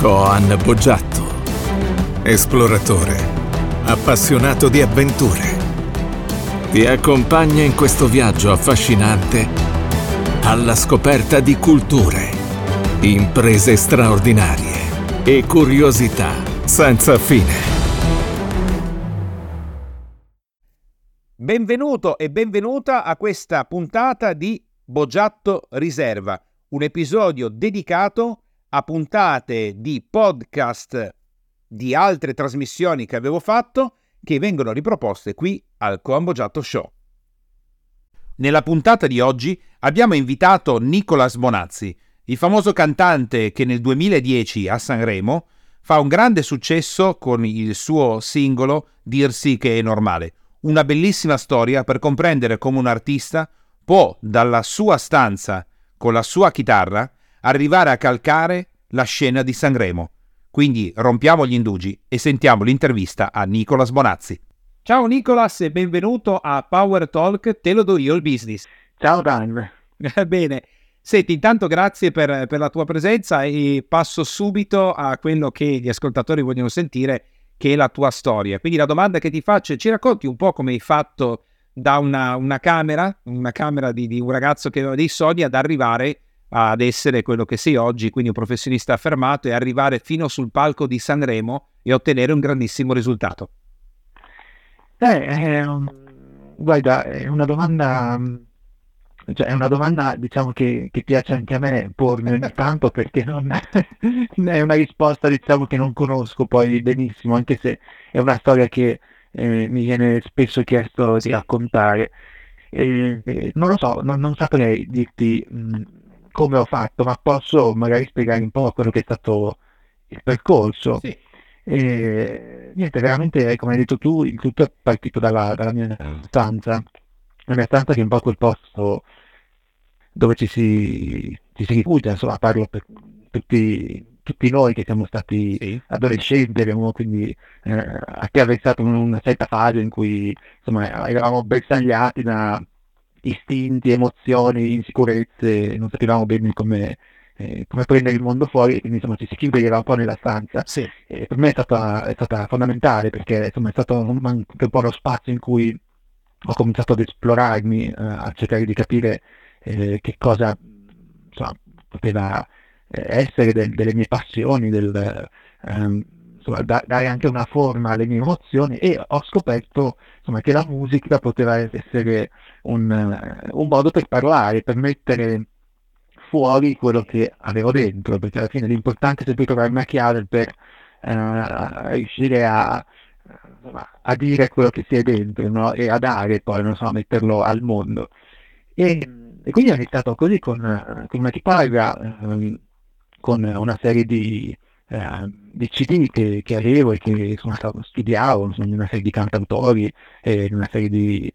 Coan Boggiatto, esploratore, appassionato di avventure. Ti accompagna in questo viaggio affascinante alla scoperta di culture, imprese straordinarie e curiosità senza fine. Benvenuto e benvenuta a questa puntata di Boggiatto Riserva, un episodio dedicato a puntate di podcast di altre trasmissioni che avevo fatto che vengono riproposte qui al Coamboggiato Show. Nella puntata di oggi abbiamo invitato Nicolas Bonazzi, il famoso cantante che nel 2010 a Sanremo fa un grande successo con il suo singolo Dirsi che è normale. Una bellissima storia per comprendere come un artista può, dalla sua stanza con la sua chitarra, arrivare a calcare la scena di Sanremo. Quindi rompiamo gli indugi e sentiamo l'intervista a Nicolas Bonazzi. Ciao Nicolas e benvenuto a Power Talk, te lo do io il business. Ciao Dan. Bene, senti, intanto grazie per, per, la tua presenza e passo subito a quello che gli ascoltatori vogliono sentire, che è la tua storia. Quindi la domanda che ti faccio è, ci racconti un po' come hai fatto da una, una camera, una camera di, di un ragazzo che aveva dei sogni ad arrivare ad essere quello che sei oggi, quindi un professionista affermato e arrivare fino sul palco di Sanremo e ottenere un grandissimo risultato? Eh, un, guarda, è una domanda, cioè è una domanda diciamo che, che piace anche a me pormi ogni tanto perché non è una risposta diciamo che non conosco poi benissimo, anche se è una storia che eh, mi viene spesso chiesto di raccontare. Eh, non lo so, non, non saprei dirti mh, come ho fatto, ma posso magari spiegare un po' quello che è stato il percorso. Sì. E, niente, veramente, come hai detto tu, il tutto è partito dalla, dalla mia stanza, la mia stanza che è un po' quel posto dove ci si, ci si rifugia, insomma, parlo per tutti, tutti noi che siamo stati sì. adolescenti, abbiamo quindi eh, attraversato una certa fase in cui insomma, eravamo bersagliati da istinti, emozioni, insicurezze, non sapevamo bene come, eh, come prendere il mondo fuori, quindi insomma ci si chiudeva un po' nella stanza. Sì. E per me è stata, è stata fondamentale perché insomma, è stato un, anche un po' lo spazio in cui ho cominciato ad esplorarmi, eh, a cercare di capire eh, che cosa insomma, poteva eh, essere del, delle mie passioni, del, ehm, insomma, da, dare anche una forma alle mie emozioni e ho scoperto insomma, che la musica poteva essere un, un modo per parlare, per mettere fuori quello che avevo dentro, perché alla fine l'importante è sempre trovare una chiave per eh, riuscire a, a, dire quello che si è dentro no? e a dare poi, non so, a metterlo al mondo. E, e quindi ho iniziato così con, con una chitarra, eh, con una serie di, eh, di CD che, che, avevo e che insomma, studiavo, in una serie di cantautori, eh, in una serie di,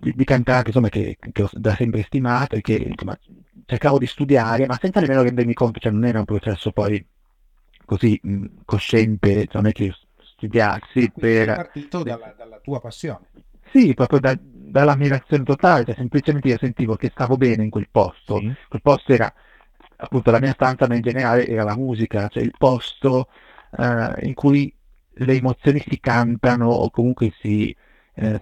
di, di cantanti insomma, che, che, ho da sempre stimato e che insomma, cercavo di studiare, ma senza nemmeno rendermi conto, cioè non era un processo poi così mh, cosciente, cioè non è che studiassi per... È partito dalla, dalla, tua passione. Sì, proprio da, dall'ammirazione totale, cioè semplicemente io sentivo che stavo bene in quel posto, sì. quel posto era appunto la mia stanza, in generale era la musica, cioè il posto uh, in cui le emozioni si cantano o comunque si, eh,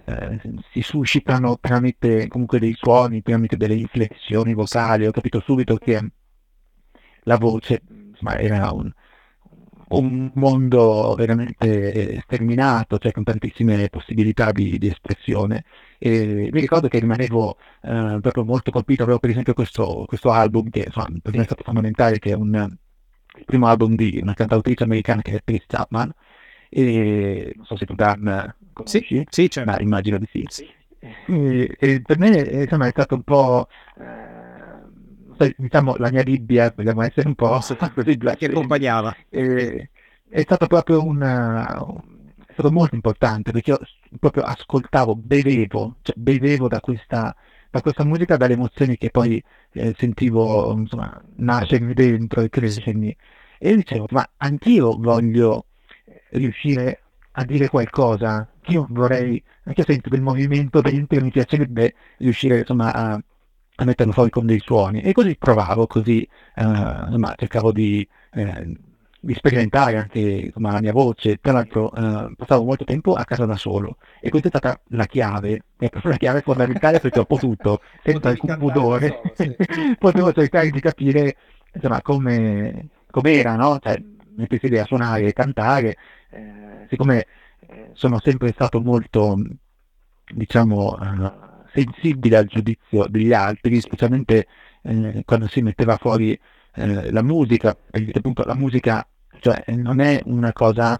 si suscitano tramite comunque dei suoni, tramite delle inflessioni vocali. Ho capito subito che la voce insomma, era un, un mondo veramente sterminato, cioè con tantissime possibilità di, di espressione. E mi ricordo che rimanevo eh, proprio molto colpito, avevo per esempio questo, questo album che insomma, per me è stato fondamentale, che è un, il primo album di una cantautrice americana che è Chris Chapman, e non so se tu Dan conosci, sì, sì certo. ma immagino di sì. sì. E, e per me insomma, è stato un po'... Eh, diciamo la mia Bibbia, vogliamo essere un po' così che accompagnava. È stato proprio una, è stato molto importante perché io proprio ascoltavo, bevevo, cioè bevevo da questa, da questa musica, dalle emozioni che poi eh, sentivo insomma, nascermi dentro e crescermi. E dicevo, ma anch'io voglio riuscire a dire qualcosa, io vorrei, anche sento del movimento dentro, mi piacerebbe riuscire insomma a, a metterlo fuori con dei suoni. E così provavo, così eh, cercavo di... Eh, di sperimentare anche insomma, la mia voce. Tra l'altro eh, passavo molto tempo a casa da solo e questa è stata la chiave, è proprio la chiave fondamentale perché ho potuto, senza alcun pudore, sì. potevo cercare di capire insomma, come, era, no? Cioè, mettersi a suonare e cantare, eh, siccome eh, sono sempre stato molto, diciamo, uh, sensibile al giudizio degli altri, specialmente eh, quando si metteva fuori eh, la musica, perché appunto la musica cioè, non è una cosa,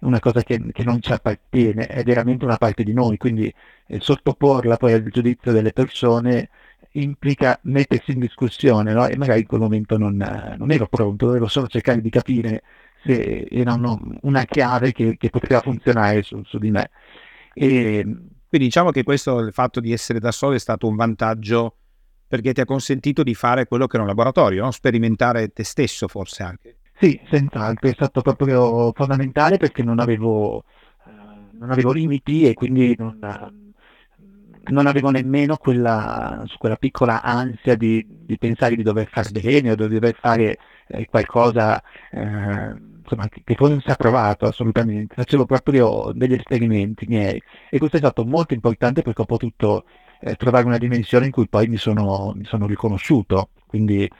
una cosa che, che, non ci appartiene, è veramente una parte di noi, quindi eh, sottoporla poi al giudizio delle persone implica mettersi in discussione, no? e magari in quel momento non, non, ero pronto, dovevo solo cercare di capire se era una chiave che, che, poteva funzionare su, su di me. E... Quindi diciamo che questo, il fatto di essere da solo è stato un vantaggio perché ti ha consentito di fare quello che era un laboratorio, no? sperimentare te stesso forse anche. Sì, senz'altro, è stato proprio fondamentale perché non avevo, uh, non avevo limiti e quindi non, non avevo nemmeno quella, quella piccola ansia di, di, pensare di dover fare bene o di dover fare eh, qualcosa eh, insomma, che, che fosse approvato assolutamente. Facevo proprio degli esperimenti miei e questo è stato molto importante perché ho potuto eh, trovare una dimensione in cui poi mi sono, mi sono riconosciuto. Quindi, eh,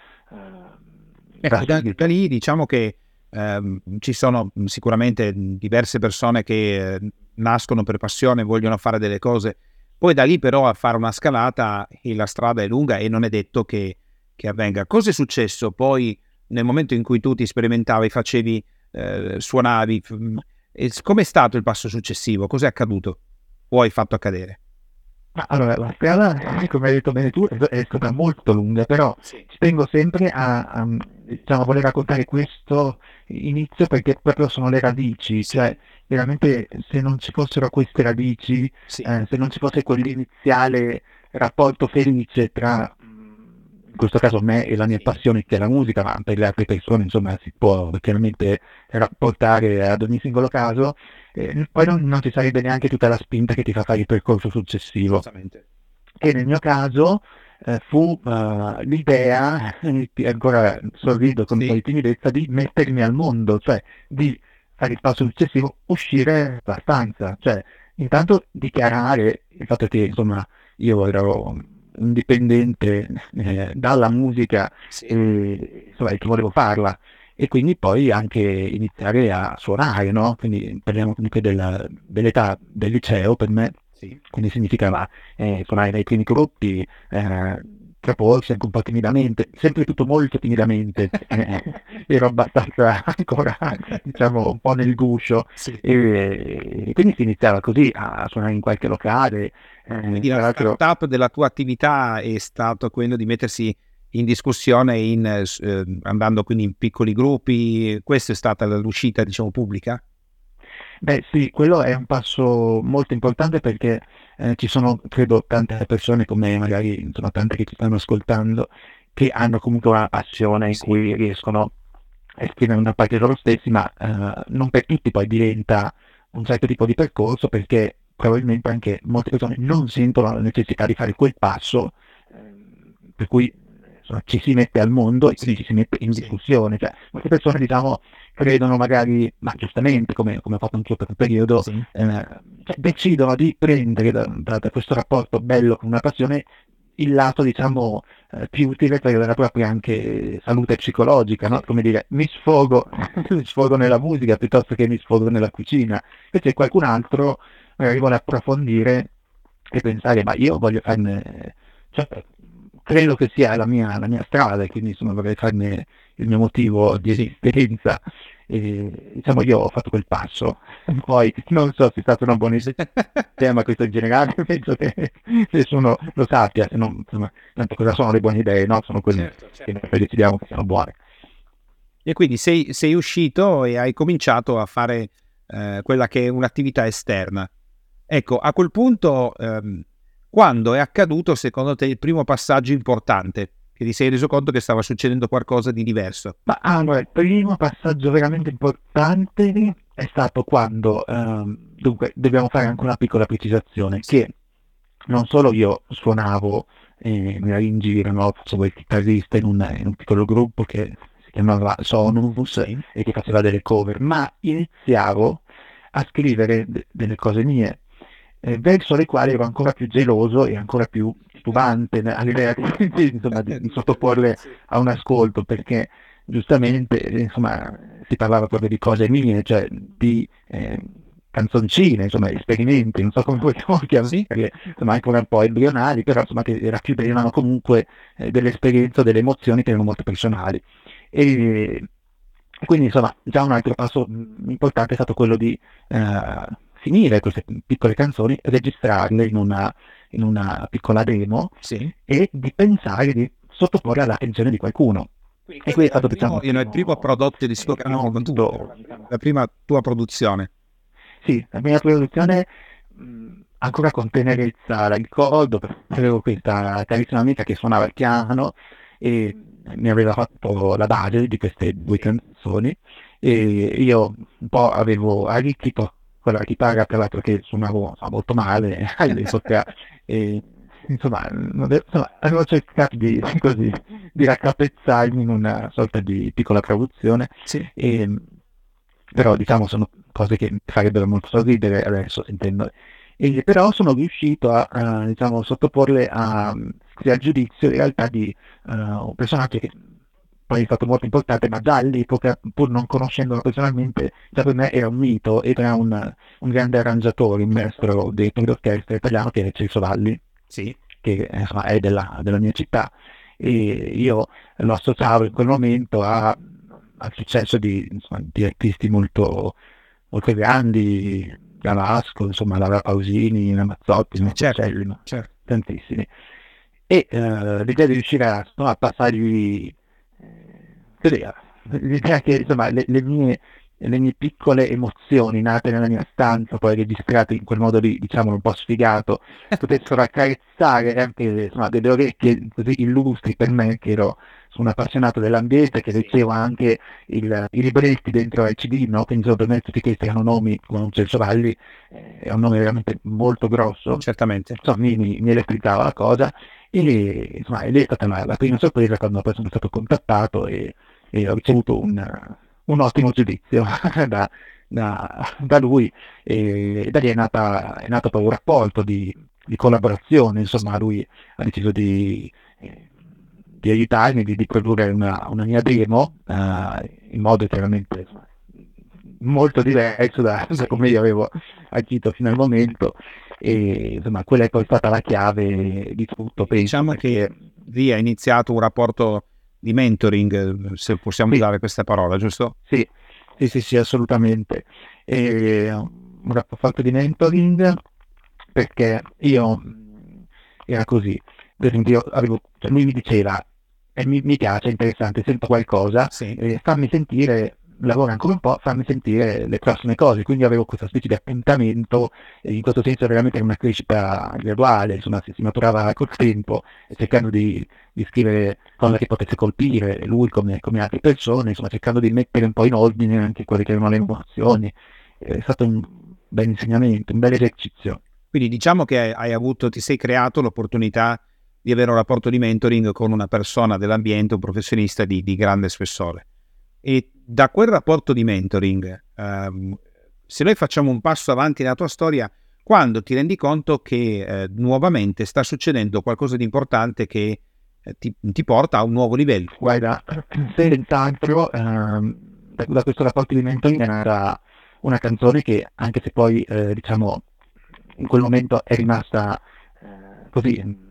ecco, da, da, lì diciamo che ehm, ci sono sicuramente diverse persone che eh, nascono per passione, vogliono fare delle cose, poi da lì però a fare una scalata la strada è lunga e non è detto che, che avvenga. Cosa è successo poi nel momento in cui tu ti sperimentavi, facevi, eh, suonavi? Com'è stato il passo successivo? Cos'è accaduto? O hai fatto accadere? Allora, la strada, come hai detto bene tu, è stata molto lunga, però sì. ci tengo sempre a, a, diciamo, a, voler raccontare questo inizio perché proprio sono le radici, sì. cioè veramente se non ci fossero queste radici, sì. eh, se non ci fosse quell'iniziale rapporto felice tra in questo caso me e la mia passione che è la musica, ma per le altre persone insomma si può chiaramente rapportare ad ogni singolo caso, eh, poi non, non, ci sarebbe neanche tutta la spinta che ti fa fare il percorso successivo. E nel mio caso eh, fu uh, l'idea, ancora sorrido con sì. un po' di timidezza, di mettermi al mondo, cioè di fare il passo successivo, uscire abbastanza, cioè intanto dichiarare il fatto che insomma io ero indipendente eh, dalla musica sì. e insomma, che volevo farla e quindi poi anche iniziare a suonare, no? Quindi parliamo comunque della, dell'età del liceo per me, sì. quindi significava eh, suonare nei primi gruppi, eh, proporsi anche un po' timidamente, sempre tutto molto timidamente, eh, ero abbastanza ancora, diciamo, un po' nel guscio, sì. e, e, quindi si iniziava così a suonare in qualche locale. Eh, quindi la startup della tua attività è stato quello di mettersi in discussione in, eh, andando quindi in piccoli gruppi, questa è stata l'uscita diciamo pubblica? Beh sì, quello è un passo molto importante perché eh, ci sono, credo, tante persone come magari, insomma, tante che ci stanno ascoltando, che hanno comunque una passione in cui riescono a esprimere una parte loro stessi, ma eh, non per tutti poi diventa un certo tipo di percorso perché probabilmente anche molte persone non sentono la necessità di fare quel passo, eh, per cui ci si mette al mondo e quindi ci si mette in discussione. Cioè, molte persone diciamo credono magari, ma giustamente come, come ho fatto anch'io per un periodo, eh, cioè, decidono di prendere da, da, da, questo rapporto bello con una passione il lato diciamo eh, più utile per la propria anche salute psicologica, no? come dire mi sfogo, mi sfogo nella musica piuttosto che mi sfogo nella cucina, invece qualcun altro magari vuole approfondire e pensare ma io voglio farne, cioè, credo che sia la mia, la mia strada e quindi insomma vorrei farne il mio motivo di esistenza. E, diciamo io ho fatto quel passo, poi non so se è stata una buona idea, ma questo in generale penso che nessuno lo sappia, se non, insomma, tanto cosa sono le buone idee, no? Sono quelle certo, certo. che noi decidiamo che siano buone. E quindi sei, sei uscito e hai cominciato a fare eh, quella che è un'attività esterna. Ecco, a quel punto, ehm, quando è accaduto secondo te il primo passaggio importante? che ti sei reso conto che stava succedendo qualcosa di diverso? Ma allora, il primo passaggio veramente importante è stato quando, ehm, dunque, dobbiamo fare anche una piccola precisazione, che non solo io suonavo e mi ero in giro, no? facevo il chitarrista in un, in un piccolo gruppo che si chiamava Sonus e che faceva delle cover, ma iniziavo a scrivere de- delle cose mie eh, verso le quali ero ancora più geloso e ancora più titubante all'idea di, insomma, di, di sottoporle a un ascolto perché giustamente insomma, si parlava proprio di cose mie, cioè di eh, canzoncine, insomma, esperimenti, non so come possiamo chiamarli, sì. insomma, ancora un po' embrionali, però insomma, che racchiudevano comunque eh, delle esperienze, delle emozioni che erano molto personali. E quindi, insomma, già un altro passo importante è stato quello di eh, finire queste piccole canzoni, registrarle in una, in una piccola demo sì. e di pensare di sottoporre all'attenzione di qualcuno. Quindi, e qui è stato diciamo, primo, il primo prodotto di discografia, no, la prima tua produzione. Sì, la mia produzione ancora con tenerezza la ricordo perché avevo questa carissima amica che suonava il piano e mi aveva fatto la base di queste due canzoni e io un po' avevo arricchito quella chitarra per l'altro che suonavo insomma, molto male e insomma, insomma, avevo cercato di, così, di raccapezzarmi in una sorta di piccola produzione sì. e, però diciamo sono cose che mi farebbero molto sorridere adesso sentendo e, però sono riuscito a, a diciamo, sottoporle a, a giudizio in realtà di uh, un personaggio che poi è stato molto importante, ma già all'epoca, pur non conoscendolo personalmente, già per me era un mito, era un, un grande arrangiatore, un maestro direttore d'orchestra italiano che era Celso Valli, sì. che insomma, è della, della, mia città, e io lo associavo in quel momento a, al successo di, insomma, di artisti molto, molto grandi, Galasco, insomma, Laura Pausini, Ramazzotti, certo, certo. tantissimi. E uh, l'idea di riuscire a, a passargli l'idea che insomma le, le, mie, le, mie, piccole emozioni nate nella mia stanza, poi registrate in quel modo lì, diciamo un po' sfigato, potessero accarezzare anche insomma, delle orecchie così illustri per me che ero sono appassionato dell'ambiente, che leggevo anche il, i libretti dentro ai CD, no? quindi per me tutti questi hanno nomi come un Celso Valli, eh, è un nome veramente molto grosso. Certamente. Insomma, mi, mi, mi elettrificava la cosa e insomma, è stata la, la prima sorpresa quando poi sono stato contattato e e ho ricevuto un, un ottimo giudizio da, da, da, lui e da lì è, nata, è nato poi un rapporto di, di, collaborazione, insomma lui ha deciso di, di aiutarmi, di, di produrre una, una, mia demo uh, in modo chiaramente molto diverso da, da come io avevo agito fino al momento e insomma quella è poi stata la chiave di tutto. Penso, diciamo che lì ha iniziato un rapporto di mentoring, se possiamo sì. usare questa parola, giusto? Sì, sì, sì, sì assolutamente. E un rapporto di mentoring perché io era così, per esempio, avevo, cioè lui mi diceva, e mi, mi piace, è interessante, sento qualcosa, sì. eh, fammi sentire lavora ancora un po', fammi sentire le prossime cose, quindi avevo questa specie di appuntamento, in questo senso veramente una crescita graduale, insomma si, si maturava col tempo, cercando di, di, scrivere cose che potesse colpire lui come, come, altre persone, insomma cercando di mettere un po' in ordine anche quelle che erano le emozioni, è stato un bel insegnamento, un bel esercizio. Quindi diciamo che hai avuto, ti sei creato l'opportunità di avere un rapporto di mentoring con una persona dell'ambiente, un professionista di, di grande spessore. E da quel rapporto di mentoring, ehm, se noi facciamo un passo avanti nella tua storia, quando ti rendi conto che eh, nuovamente sta succedendo qualcosa di importante che eh, ti, ti, porta a un nuovo livello? Guarda, senz'altro ehm, da, da, questo rapporto di mentoring è nata una canzone che, anche se poi eh, diciamo in quel momento è rimasta eh, così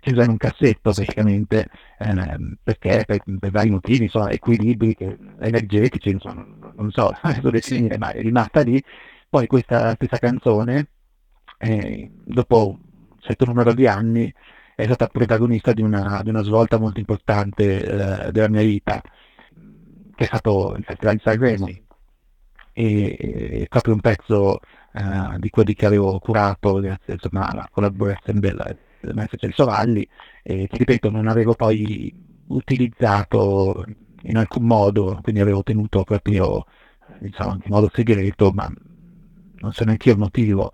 chiusa in un cassetto praticamente, eh, perché per, per, vari motivi, insomma, equilibri che, energetici, insomma, non, non so adesso definire, ma è rimasta lì. Poi questa stessa canzone, eh, dopo un certo numero di anni, è stata protagonista di una, di una svolta molto importante eh, della mia vita, che è stato il Festival di Sanremo. Sì. E, è proprio un pezzo uh, di quelli che avevo curato grazie insomma, alla collaborazione della, maestro Celso Valli, e ti ripeto, non avevo poi utilizzato in alcun modo, quindi avevo tenuto proprio diciamo, in modo segreto, ma non so neanche io il motivo,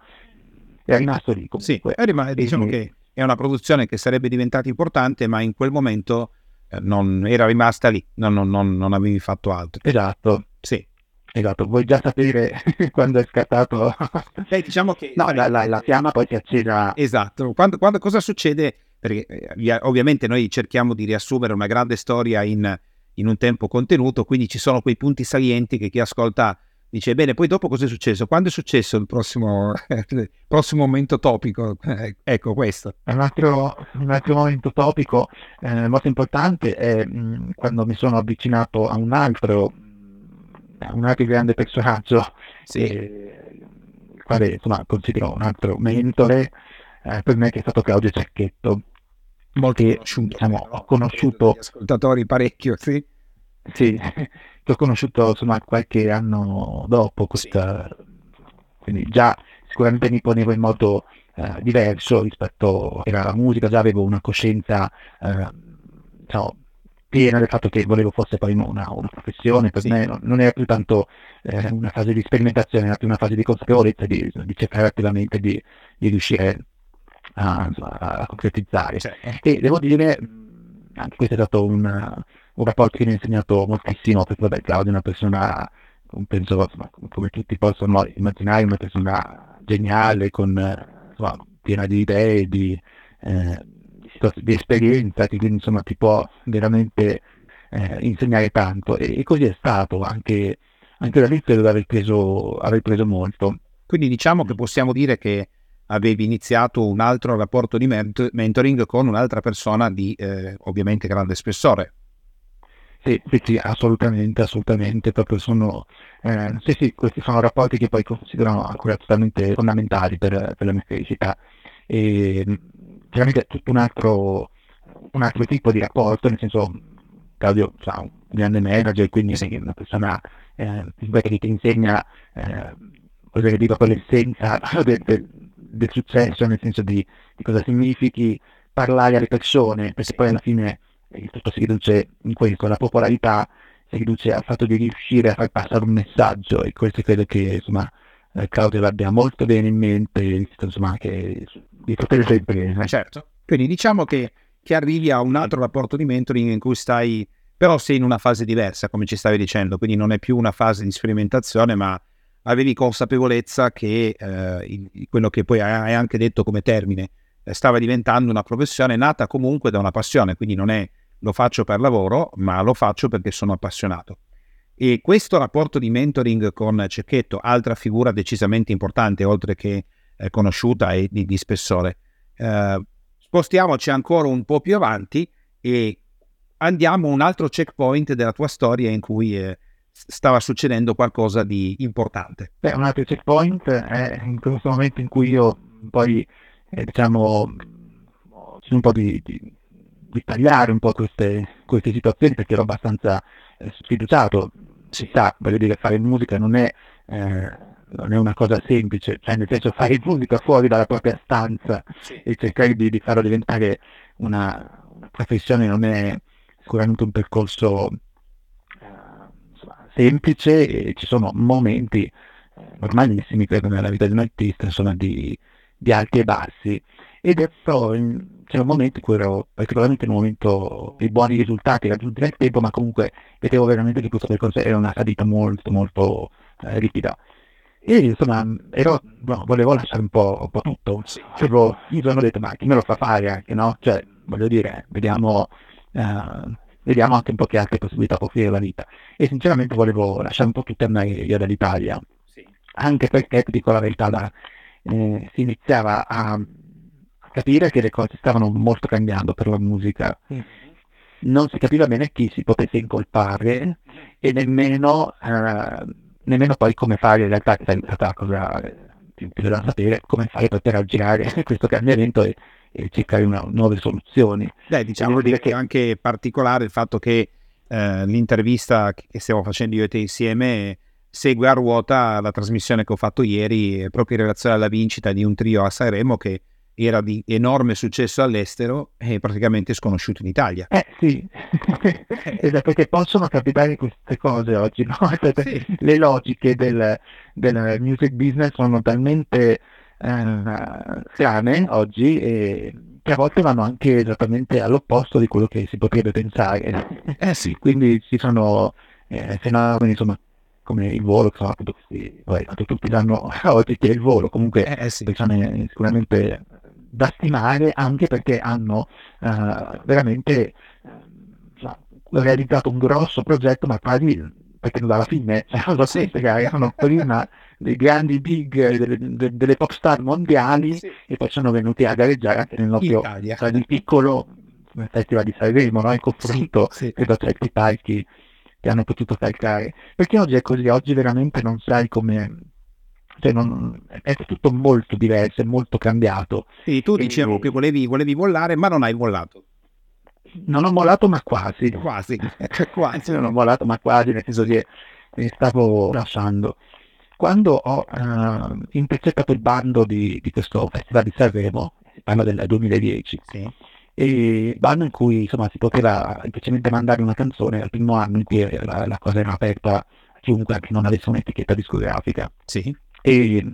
è rimasto lì comunque. Sì, è rimasto, diciamo e, che è una produzione che sarebbe diventata importante, ma in quel momento non era rimasta lì, non, non, non, non avevi fatto altro. Esatto. Sì. Esatto, vuoi già sapere quando è scattato? Beh, diciamo che... No, la, la, la fiamma poi si accesa... Esatto, quando, quando, cosa succede? Perché eh, ovviamente noi cerchiamo di riassumere una grande storia in, in, un tempo contenuto, quindi ci sono quei punti salienti che chi ascolta dice, bene, poi dopo cosa è successo? Quando è successo il prossimo, prossimo momento topico? Eh, ecco questo. Un altro, un altro momento topico eh, molto importante è mh, mm, quando mi sono avvicinato a un altro un altro grande personaggio, sì. eh, il quale insomma, considero un altro mentore eh, per me che è stato Claudio Cecchetto. Molto che, conosciuto, diciamo, ho conosciuto ascoltatori parecchio, sì. Sì, ho conosciuto insomma qualche anno dopo questa, sì. quindi già sicuramente mi ponevo in modo eh, diverso rispetto alla musica, già avevo una coscienza eh, diciamo, piena del fatto che volevo fosse poi una, una professione, per sì. me non, non, era più tanto eh, una fase di sperimentazione, era più una fase di consapevolezza, di, di cercare attivamente di, di riuscire a, a concretizzare. Cioè. E devo dire, anche questo è stato un, un rapporto che mi ha insegnato moltissimo, perché vabbè Claudio è una persona, penso, come tutti possono immaginare, una persona geniale, con, insomma, piena di idee, di... Eh, di esperienza che quindi insomma ti può veramente eh, insegnare tanto e, e, così è stato anche, anche dall'inizio dove aver preso, aver preso molto. Quindi diciamo che possiamo dire che avevi iniziato un altro rapporto di ment- mentoring con un'altra persona di eh, ovviamente grande spessore. Sì, sì, sì, assolutamente, assolutamente, proprio sono, eh, sì, sì, questi sono rapporti che poi considero ancora totalmente fondamentali per, per la mia felicità. E, chiaramente tutto un altro, un altro tipo di rapporto, nel senso Claudio ha un grande manager, quindi sei una persona eh, che ti insegna eh, dire, con l'essenza del, del, del, successo, nel senso di, di, cosa significhi parlare alle persone, perché poi alla fine il tutto si riduce in questo, la popolarità si riduce al fatto di riuscire a far passare un messaggio e questo credo che insomma eh, Claudio l'abbia molto bene in mente, insomma, che di tutte le sue imprese. Certo. Quindi diciamo che, che arrivi a un altro rapporto di mentoring in cui stai, però sei in una fase diversa, come ci stavi dicendo, quindi non è più una fase di sperimentazione, ma avevi consapevolezza che eh, quello che poi hai anche detto come termine eh, stava diventando una professione nata comunque da una passione, quindi non è lo faccio per lavoro, ma lo faccio perché sono appassionato. E questo rapporto di mentoring con Cecchetto, altra figura decisamente importante, oltre che eh, conosciuta e di, di spessore. Eh, spostiamoci ancora un po' più avanti e andiamo a un altro checkpoint della tua storia in cui eh, stava succedendo qualcosa di importante. Beh, un altro checkpoint è in questo momento in cui io poi, eh, diciamo, un po' di, di, di, tagliare un po' queste, queste situazioni perché ero abbastanza eh, sfiduciato. Si sa, voglio dire, fare musica non è eh, non è una cosa semplice, cioè nel senso fare musica fuori dalla propria stanza sì. e cercare di, di, farlo diventare una, una, professione non è sicuramente un percorso insomma, semplice e ci sono momenti normalissimi credo nella vita di un artista insomma di, di alti e bassi ed è però c'era un momento in cui ero particolarmente in un momento di buoni risultati raggiunti nel tempo ma comunque vedevo veramente che questo percorso era una salita molto molto uh, ripida e insomma, ero, no, volevo lasciare un po', un po tutto. Sì. Avevo, mi sono detto, ma chi me lo fa fare anche, no? Cioè, voglio dire, vediamo, uh, vediamo anche un po' che altre possibilità può offrire la vita. E sinceramente volevo lasciare un po' tutto andare via dall'Italia. Sì. Anche perché, ti dico la verità, da, eh, si iniziava a capire che le cose stavano molto cambiando per la musica. Mm. Non si capiva bene chi si potesse incolpare e nemmeno... Uh, nemmeno poi come fare in realtà, stata la cosa più da sapere, come fare per aggirare questo cambiamento e, e cercare una, nuove soluzioni. Beh, diciamo dire che è anche particolare il fatto che eh, l'intervista che stiamo facendo io e te insieme segue a ruota la trasmissione che ho fatto ieri proprio in relazione alla vincita di un trio a Sanremo che era di enorme successo all'estero e praticamente sconosciuto in Italia. Eh sì, esatto, perché possono capitare queste cose oggi, no? sì. Le logiche del, del, music business sono talmente eh, strane oggi e che a volte vanno anche esattamente all'opposto di quello che si potrebbe pensare. Eh sì. Quindi ci sono eh, fenomeni, insomma, come il volo, che sono appunto questi, vabbè, tutti danno oggi che è il volo, comunque Eh, eh sì. persone sicuramente da stimare anche perché hanno eh, veramente eh, realizzato un grosso progetto, ma quasi perché alla fine cioè, non so Sì. erano prima dei grandi big eh, delle, de- delle pop star mondiali Sì. e poi sono venuti a gareggiare anche nel nostro cioè, di piccolo Festival di Sanremo, no? in confronto Sì, sì. credo a certi palchi che hanno potuto calcare. Perché oggi è così, oggi veramente non sai come... Cioè non- è tutto molto diverso, è molto cambiato. Sì, tu E- dicevo che volevi, volevi mollare, ma non hai mollato. Non ho mollato ma quasi. Quasi, quasi. non ho mollato ma quasi, nel senso che mi stavo lasciando. Quando ho eh, intercettato il bando di, di questo Festival di Sanremo, parla del 2010, Sì. e bando in cui insomma si poteva semplicemente mandare una canzone al primo anno in cui la, la cosa era aperta a chiunque non avesse un'etichetta discografica. Sì. E,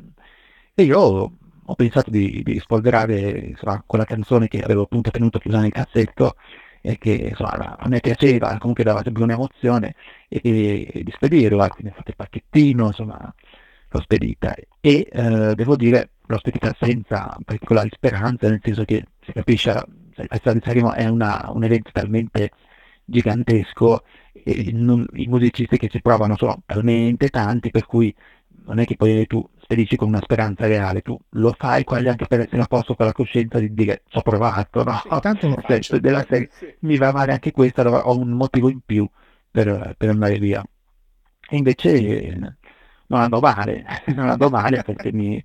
e io ho pensato di, di spolverare insomma, quella canzone che avevo appunto tenuto chiusa nel cassetto e che insomma, a me piaceva, comunque dava sempre un'emozione e, e di spedirla, quindi ho fatto il pacchettino, insomma l'ho spedita. E eh, devo dire l'ho spedita senza particolari speranze, nel senso che si capisce, il Festival di Sanremo è una- un evento talmente gigantesco e non- i musicisti che ci provano sono talmente tanti per cui non è che poi tu spedisci con una speranza reale, tu lo fai quasi anche per essere a posto con la coscienza di dire ci ho provato, no? Tanto lo Cioè, faccio. della serie, mi va male anche questa, allora ho un motivo in più per, per andare via. E invece non andò male, non andò male perché mi,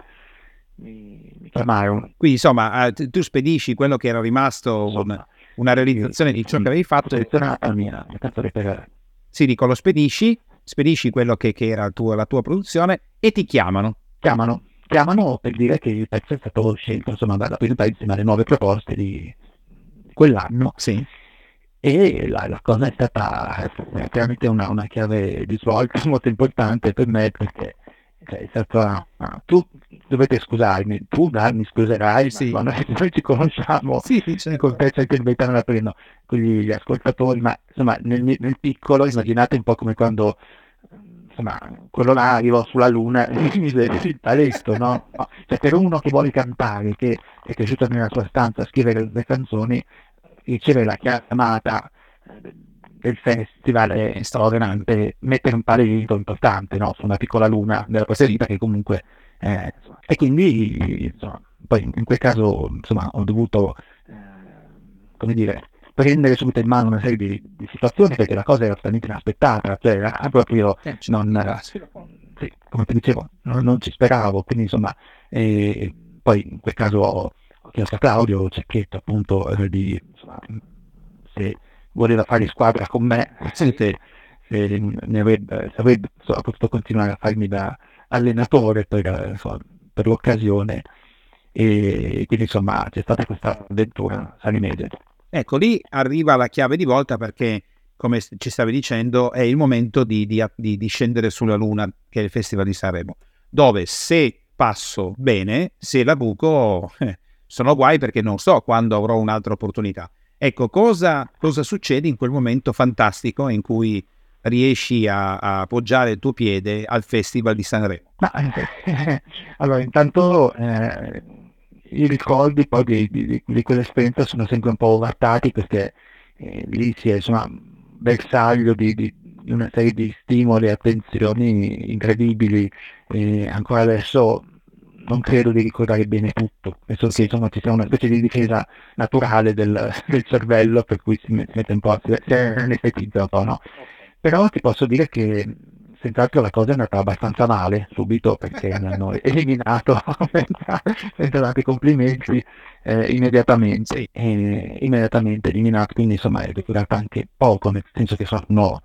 mi, mi chiamarono. Quindi insomma, eh, tu spedisci quello che era rimasto Insomma, una realizzazione di ciò che avevi fatto. selezionato la mia, canzone per, Sì, dico, lo spedisci, spedisci quello che, che era tuo- la tua produzione e ti chiamano. chiamano, chiamano per dire che il pezzo è stato scelto insomma da presentare insieme alle nuove proposte di quell'anno Sì. e la, la cosa è stata veramente una, una chiave di svolta molto importante per me perché cioè, stata ah, tu dovete scusarmi tu Dar, mi scuserai Sì. ma noi, noi ci conosciamo Sì, con te che il metano la prendo con gli ascoltatori ma insomma nel, nel piccolo immaginate un po' come quando insomma quello là arrivò sulla luna e mi mise il paletto no? No, cioè per uno che vuole cantare che è cresciuto nella sua stanza a scrivere le canzoni ricevere la chiamata eh, del festival è veramente mettere un paletto importante no? su una piccola luna della possibilità che comunque eh, insomma, e quindi insomma, poi in quel caso insomma ho dovuto eh, come dire prendere subito in mano una serie di, di situazioni perché la cosa era totalmente inaspettata cioè era proprio Eh, non, sì, come ti dicevo, non, non ci speravo, quindi insomma, eh, poi in quel caso ho, ho chiesto a Claudio Cecchetto appunto eh, di, insomma, se voleva fare squadra con me, se, se ne avrebbe, avrebbe potuto continuare a farmi da allenatore per, insomma, per l'occasione e quindi insomma c'è stata questa avventura salimese. Ecco, lì arriva la chiave di volta perché, come ci stavi dicendo, è il momento di, di- di- di scendere sulla Luna, che è il Festival di Sanremo, dove se passo bene, se la buco, eh, sono guai perché non so quando avrò un'altra opportunità. Ecco, cosa, cosa succede in quel momento fantastico in cui riesci a, a appoggiare il tuo piede al Festival di Sanremo? Ma, eh, allora, intanto eh, i ricordi poi di, di- di quell'esperienza sono sempre un po' ovattati perché eh, lì si è insomma bersaglio di, di- una serie di stimoli e attenzioni incredibili e ancora adesso non credo di ricordare bene tutto, penso che insomma ci sia una specie di difesa naturale del, del cervello per cui si met- si mette un po', si, anestetizza un po', no? Però ti posso dire che senz'altro la cosa è andata abbastanza male subito perché hanno eliminato senza, dare complimenti eh, immediatamente, Sì. E immediatamente eliminato, quindi insomma è durata anche poco, nel senso che sono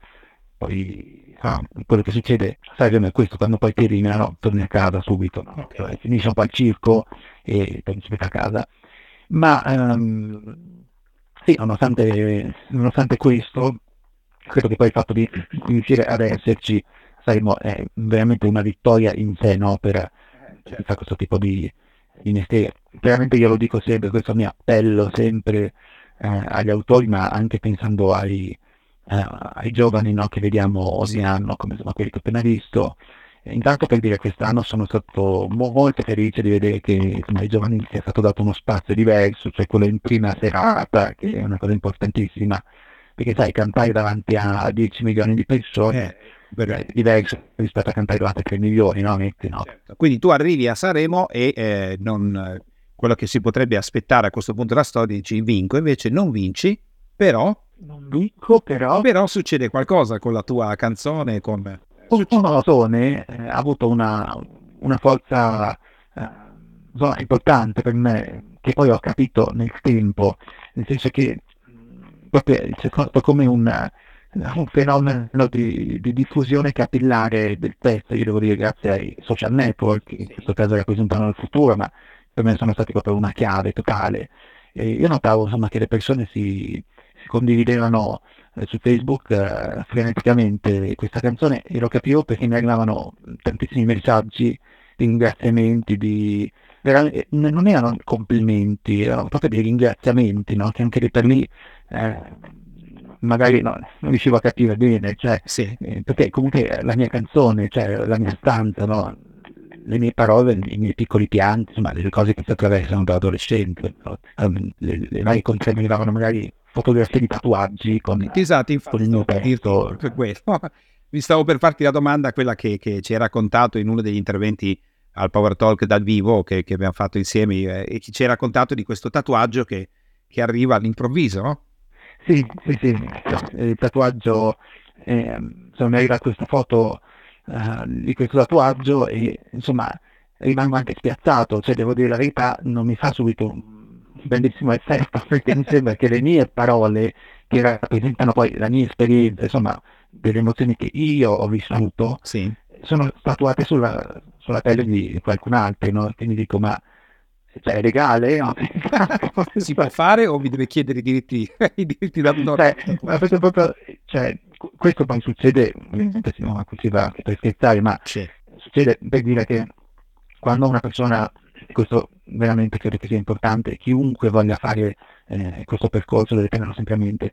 poi ah, quello che succede, sai come è questo, quando poi ti eliminano torni a casa subito, no? Ok. Cioè, finisce un po' il circo e torni subito a casa. Ma ehm, sì, nonostante, nonostante questo, credo che poi il fatto di riuscire ad esserci saremo è veramente una vittoria in sé no? per, per fare questo tipo di, di mestiere. Chiaramente io lo dico sempre, questo mi appello sempre eh, agli autori, ma anche pensando ai, eh, ai giovani no, che vediamo ogni anno, come insomma, quelli che ho appena visto. Intanto per dire che quest'anno sono stato molto felice di vedere che insomma, ai giovani sia stato dato uno spazio diverso, cioè quello in prima serata, che è una cosa importantissima, perché sai, cantare davanti a 10 milioni di persone eh, è diverso rispetto a cantare davanti a 3 milioni, no? Metti, no? Certo. Quindi tu arrivi a Sanremo e eh, non, quello che si potrebbe aspettare a questo punto della storia dici vinco, invece non vinci, però... Non vinco, però... Però succede qualcosa con la tua canzone, con... Una canzone eh, ha avuto una, una forza eh, importante per me, che poi ho capito nel tempo, nel senso che proprio c'è stato come un, un fenomeno di, di, diffusione capillare del testo, io devo dire grazie ai social network, in questo caso rappresentano il futuro, ma per me sono stati proprio una chiave totale. E io notavo insomma, che le persone si, si condividevano eh, su Facebook eh, freneticamente questa canzone e lo capivo perché mi arrivavano tantissimi messaggi di ringraziamenti, di... non erano complimenti, erano proprio dei ringraziamenti, no? che anche per lì eh, magari no, non riuscivo a capire bene, cioè, sì. eh, perché comunque la mia canzone, cioè la mia stanza, no? Le mie parole, i miei piccoli pianti, insomma, le cose che si attraversano da adolescente. No? Ehm, le, le varie conferme mi davano magari fotografie di tatuaggi con, esatto, infatti, con il mio petto. Per questo. Mi stavo per farti la domanda, quella che, che, ci hai raccontato in uno degli interventi al Power Talk dal vivo che, che abbiamo fatto insieme eh, e che ci hai raccontato di questo tatuaggio che, che arriva all'improvviso, no? Sì, sì, sì, il tatuaggio, eh, insomma, mi arriva questa foto uh, di questo tatuaggio e insomma rimango anche spiazzato, cioè devo dire la verità, non mi fa subito un bellissimo effetto perché mi sembra che le mie parole che rappresentano poi la mia esperienza, insomma, delle emozioni che io ho vissuto, sì. sono tatuate sulla, sulla, pelle di qualcun altro, no? Quindi dico, ma cioè, è legale? No? si può fare o vi deve chiedere i diritti, i diritti d'autore? Cioè, proprio, cioè, questo poi succede, ovviamente si non qui va per scherzare, ma sì. succede per dire che quando una persona, questo veramente credo che sia importante, chiunque voglia fare eh, questo percorso deve tenerlo sempre a mente,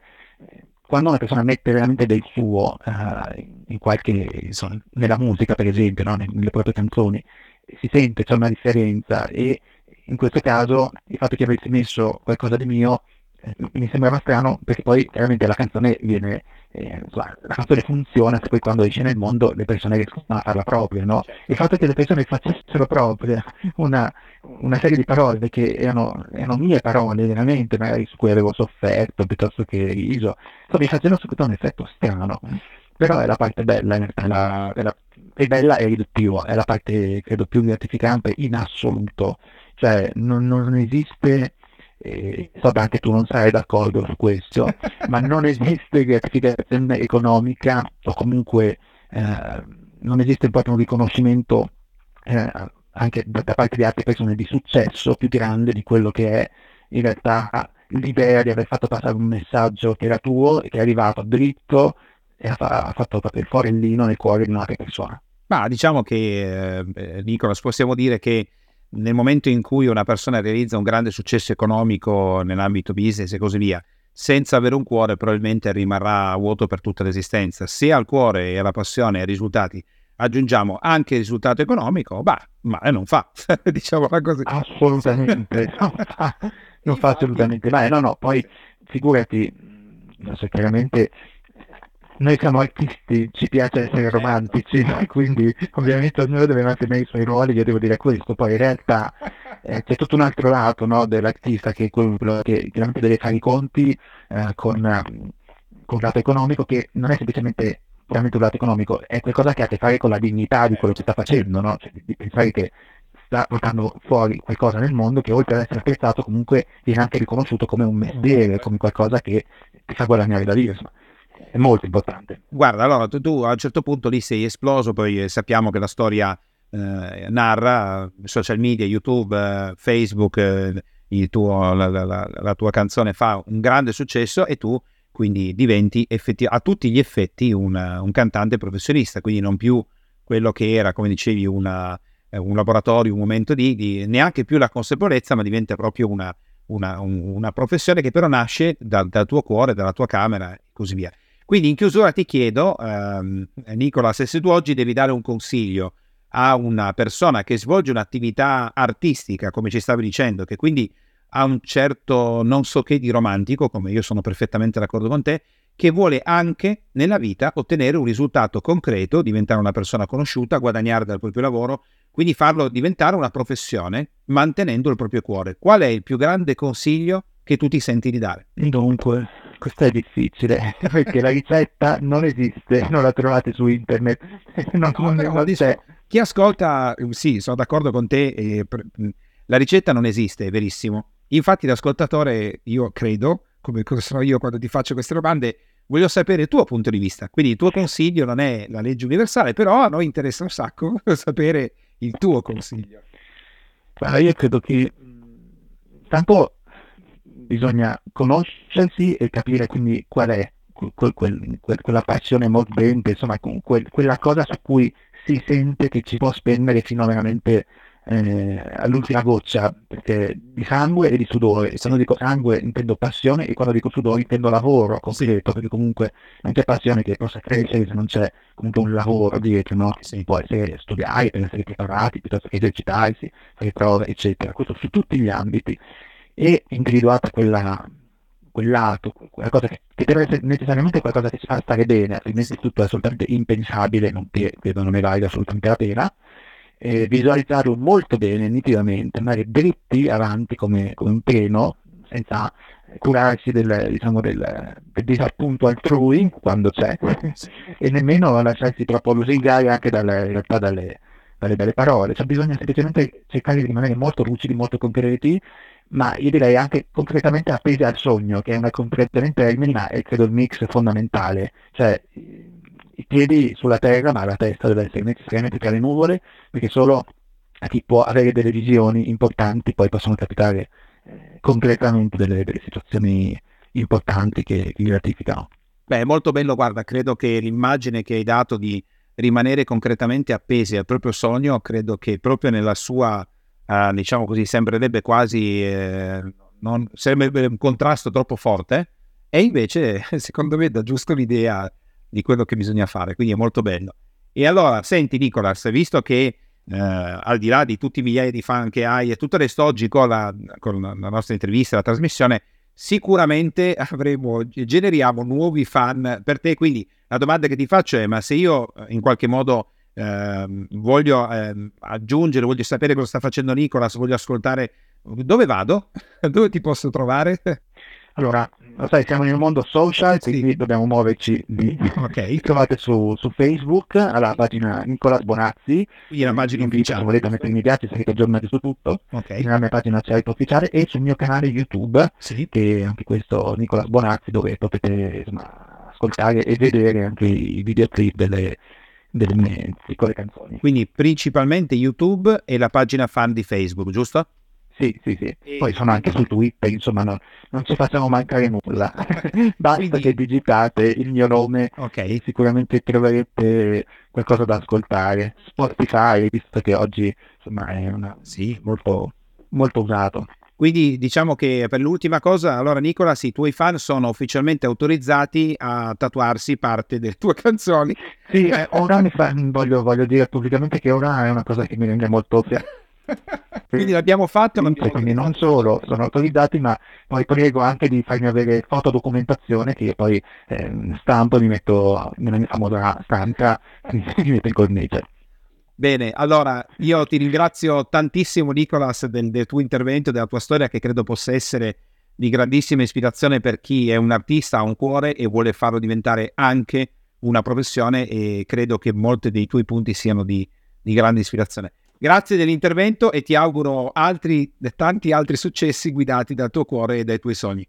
quando una persona mette veramente del suo in qualche, nella musica per esempio, no? nelle proprie canzoni, si sente c'è una differenza e in questo caso il fatto che avessi messo qualcosa di mio eh, mi sembrava strano perché poi chiaramente la canzone viene eh, la canzone funziona se poi quando esce nel mondo le persone riescono a farla propria no? il fatto che le persone facessero propria una, una serie di parole che erano, erano, mie parole veramente magari su cui avevo sofferto piuttosto che riso. Insomma mi facevano subito un effetto strano. Però è la parte bella è, la, è, la, è bella e riduttivo è la parte credo più gratificante in assoluto. Cioè non, non esiste eh, so che anche tu non sarai d'accordo su questo, ma non esiste gratificazione economica o comunque eh, non esiste proprio un riconoscimento eh, anche da, da, parte di altre persone di successo più grande di quello che è in realtà l'idea di aver fatto passare un messaggio che era tuo e che è arrivato dritto e ha, ha fatto proprio il forellino nel cuore di un'altra persona. Ma diciamo che, eh, Nicolas, possiamo dire che nel momento in cui una persona realizza un grande successo economico nell'ambito business e così via, senza avere un cuore probabilmente rimarrà vuoto per tutta l'esistenza. Se al cuore e alla passione e ai risultati aggiungiamo anche il risultato economico, bah, male non fa, diciamo così. Assolutamente, non fa, non fa assolutamente male. No, no, poi figurati, adesso chiaramente noi siamo artisti, ci piace essere romantici, quindi ovviamente ognuno deve mantenere i suoi ruoli, io devo dire questo, poi in realtà eh, c'è tutto un altro lato no, dell'artista che è quello che chiaramente deve fare i conti eh, con, con il lato economico che non è semplicemente un lato economico, è qualcosa che ha a che fare con la dignità di quello che sta facendo, no? cioè, di pensare che sta portando fuori qualcosa nel mondo che oltre ad essere apprezzato comunque viene anche riconosciuto come un mestiere, come qualcosa che ti fa guadagnare da vivere. È molto importante. Guarda, allora tu, tu, a un certo punto lì sei esploso, poi eh, sappiamo che la storia eh, narra, social media, YouTube, eh, Facebook, eh, tuo, la, la, la, tua canzone fa un grande successo e tu quindi diventi effetti, a tutti gli effetti un, un, cantante professionista, quindi non più quello che era, come dicevi, una, eh, un laboratorio, un momento di, di, neanche più la consapevolezza, ma diventa proprio una, una, un, una professione che però nasce da, dal tuo cuore, dalla tua camera e così via. Quindi in chiusura ti chiedo, ehm, Nicola, se tu oggi devi dare un consiglio a una persona che svolge un'attività artistica, come ci stavi dicendo, che quindi ha un certo non so che di romantico, come io sono perfettamente d'accordo con te, che vuole anche nella vita ottenere un risultato concreto, diventare una persona conosciuta, guadagnare dal proprio lavoro, quindi farlo diventare una professione mantenendo il proprio cuore. Qual è il più grande consiglio che tu ti senti di dare? Dunque, questo è difficile perché la ricetta non esiste, non la trovate su internet. Non, no, non, non c'è. Chi ascolta, sì, sono d'accordo con te, eh, la ricetta non esiste, è verissimo. Infatti l'ascoltatore, io credo, come sono io quando ti faccio queste domande, voglio sapere il tuo punto di vista. Quindi il tuo consiglio non è la legge universale, però a noi interessa un sacco sapere il tuo consiglio. Allora, io credo che tanto bisogna conoscersi e capire quindi qual è quel, quel, quel, quella passione mordente, insomma, quella cosa su cui si sente che ci può spendere fino a veramente eh, all'ultima goccia perché di sangue e di sudore. E quando dico sangue intendo passione e quando dico sudore intendo lavoro concreto, perché comunque non c'è passione che possa crescere se non c'è comunque un lavoro dietro, no? Sì. può essere studiare, per essere preparati, piuttosto che esercitarsi, fare prove, eccetera. Questo su tutti gli ambiti. E individuata quella quel lato, quella cosa che, che, deve essere necessariamente qualcosa che ci fa stare bene, altrimenti tutto è assolutamente impensabile, non che credo non ne valga assolutamente la pena, eh, visualizzarlo molto bene, nitidamente, andare dritti avanti come, come un treno, senza curarsi del, diciamo, del, del disappunto altrui quando c'è e nemmeno lasciarsi troppo lusingare anche dalle, in realtà dalle, dalle belle parole. Cioè, bisogna semplicemente cercare di rimanere molto lucidi, molto concreti, ma io direi anche concretamente appesi al sogno, che è una completamente termine, ma è credo il mix fondamentale. Cioè, i piedi sulla terra, ma la testa deve essere necessariamente tra le nuvole, perché solo a chi può avere delle visioni importanti poi possono capitare eh, concretamente delle, delle, situazioni importanti che li gratificano. Beh, molto bello, guarda, credo che l'immagine che hai dato di rimanere concretamente appesi al proprio sogno, credo che proprio nella sua, uh, diciamo così, sembrerebbe quasi, eh, non, sembrerebbe un contrasto troppo forte, e invece, secondo me, dà giusto l'idea di quello che bisogna fare, quindi è molto bello. E allora, senti Nicolas, visto che eh, al di là di tutti i migliaia di fan che hai e tutto resto oggi con la, con la nostra intervista, la trasmissione, sicuramente avremo, generiamo nuovi fan per te, quindi la domanda che ti faccio è, ma se io eh, in qualche modo eh, voglio eh, aggiungere, voglio sapere cosa sta facendo Nicolas, voglio ascoltare, dove vado? dove ti posso trovare? Allora, lo sai, siamo nel mondo social, quindi sì. dobbiamo muoverci lì. Ok. Trovate su, su Facebook, alla pagina Nicola Bonazzi. Quindi la pagina ufficiale. Se volete mettere mi piace, sarete aggiornati su tutto. Ok. Nella mia pagina c'è ufficiale e sul mio canale YouTube, sì. che è anche questo Nicola Bonazzi, dove potete insomma, ascoltare e vedere anche i videoclip delle, delle mie piccole canzoni. Quindi principalmente YouTube e la pagina fan di Facebook, giusto? Sì, sì, sì. E... Poi sono anche su Twitter, insomma, no, non ci facciamo mancare nulla. Basta Quindi... che digitate il mio nome, okay. sicuramente troverete qualcosa da ascoltare. Spotify, visto che oggi insomma, è una... sì. molto, molto usato. Quindi diciamo che per l'ultima cosa, allora Nicolas, i tuoi fan sono ufficialmente autorizzati a tatuarsi parte delle tue canzoni. Sì, eh, ora mi fa, voglio, voglio, dire pubblicamente che ora è una cosa che mi rende molto quindi l'abbiamo fatto. Quindi, quindi non solo sono autorizzati, ma poi prego anche di farmi avere fotodocumentazione che poi eh, stampo e mi metto nella mia famosa stampa mi metto in cornice. Bene, allora io ti ringrazio tantissimo Nicolas del, del tuo intervento, della tua storia che credo possa essere di grandissima ispirazione per chi è un artista, ha un cuore e vuole farlo diventare anche una professione e credo che molti dei tuoi punti siano di, di grande ispirazione. Grazie dell'intervento e ti auguro altri, tanti altri successi guidati dal tuo cuore e dai tuoi sogni.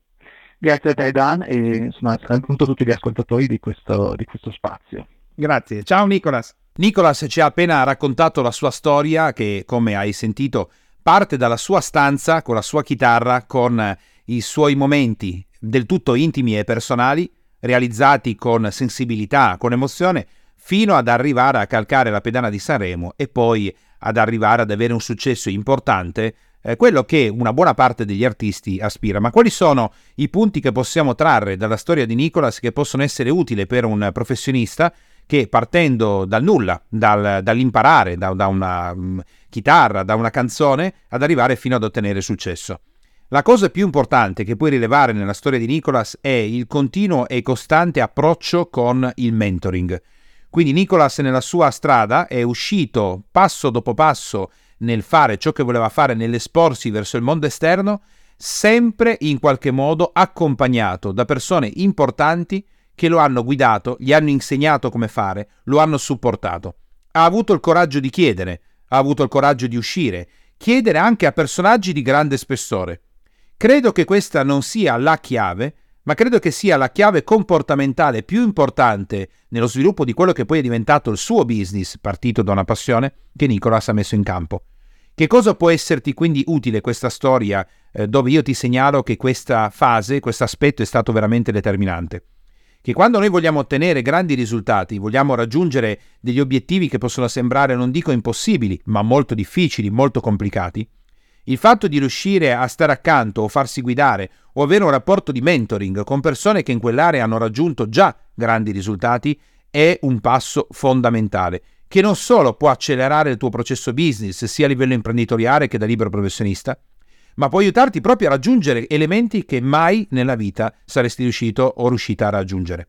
Grazie a te Dan e insomma, saluto tutti gli ascoltatori di questo, di questo spazio. Grazie, ciao Nicolas. Nicolas ci ha appena raccontato la sua storia che, come hai sentito, parte dalla sua stanza con la sua chitarra, con i suoi momenti del tutto intimi e personali, realizzati con sensibilità, con emozione, fino ad arrivare a calcare la pedana di Sanremo e poi ad arrivare ad avere un successo importante, eh, quello che una buona parte degli artisti aspira. Ma quali sono i punti che possiamo trarre dalla storia di Nicolas che possono essere utili per un professionista che partendo dal nulla, dal, dall'imparare, da, da una um, chitarra, da una canzone, ad arrivare fino ad ottenere successo? La cosa più importante che puoi rilevare nella storia di Nicolas è il continuo e costante approccio con il mentoring. Quindi Nicolas nella sua strada è uscito passo dopo passo nel fare ciò che voleva fare, nell'esporsi verso il mondo esterno, sempre in qualche modo accompagnato da persone importanti che lo hanno guidato, gli hanno insegnato come fare, lo hanno supportato. Ha avuto il coraggio di chiedere, ha avuto il coraggio di uscire, chiedere anche a personaggi di grande spessore. Credo che questa non sia la chiave, ma credo che sia la chiave comportamentale più importante nello sviluppo di quello che poi è diventato il suo business, partito da una passione, che Nicolas ha messo in campo. Che cosa può esserti quindi utile questa storia eh, dove io ti segnalo che questa fase, questo aspetto è stato veramente determinante? Che quando noi vogliamo ottenere grandi risultati, vogliamo raggiungere degli obiettivi che possono sembrare non dico impossibili, ma molto difficili, molto complicati, il fatto di riuscire a stare accanto o farsi guidare o avere un rapporto di mentoring con persone che in quell'area hanno raggiunto già grandi risultati è un passo fondamentale che non solo può accelerare il tuo processo business sia a livello imprenditoriale che da libero professionista, ma può aiutarti proprio a raggiungere elementi che mai nella vita saresti riuscito o riuscita a raggiungere.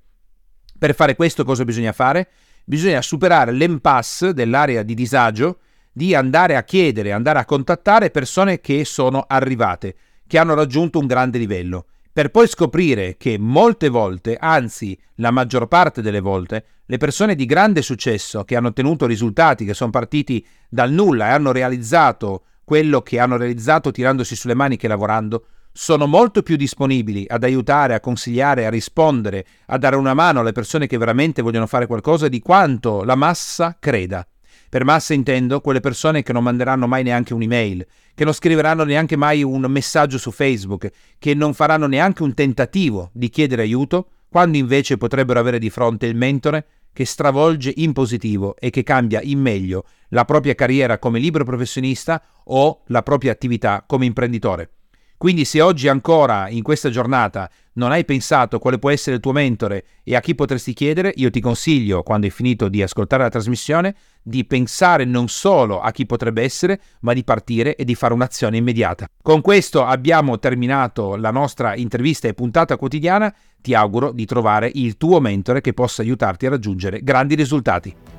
Per fare questo cosa bisogna fare? Bisogna superare l'impasse dell'area di disagio di andare a chiedere, andare a contattare persone che sono arrivate, che hanno raggiunto un grande livello, per poi scoprire che molte volte, anzi la maggior parte delle volte, le persone di grande successo che hanno ottenuto risultati, che sono partiti dal nulla e hanno realizzato quello che hanno realizzato tirandosi sulle maniche e lavorando, sono molto più disponibili ad aiutare, a consigliare, a rispondere, a dare una mano alle persone che veramente vogliono fare qualcosa di quanto la massa creda. Per massa intendo quelle persone che non manderanno mai neanche un'email, che non scriveranno neanche mai un messaggio su Facebook, che non faranno neanche un tentativo di chiedere aiuto, quando invece potrebbero avere di fronte il mentore che stravolge in positivo e che cambia in meglio la propria carriera come libero professionista o la propria attività come imprenditore. Quindi se oggi ancora in questa giornata non hai pensato quale può essere il tuo mentore e a chi potresti chiedere, io ti consiglio, quando hai finito di ascoltare la trasmissione, di pensare non solo a chi potrebbe essere, ma di partire e di fare un'azione immediata. Con questo abbiamo terminato la nostra intervista e puntata quotidiana. Ti auguro di trovare il tuo mentore che possa aiutarti a raggiungere grandi risultati.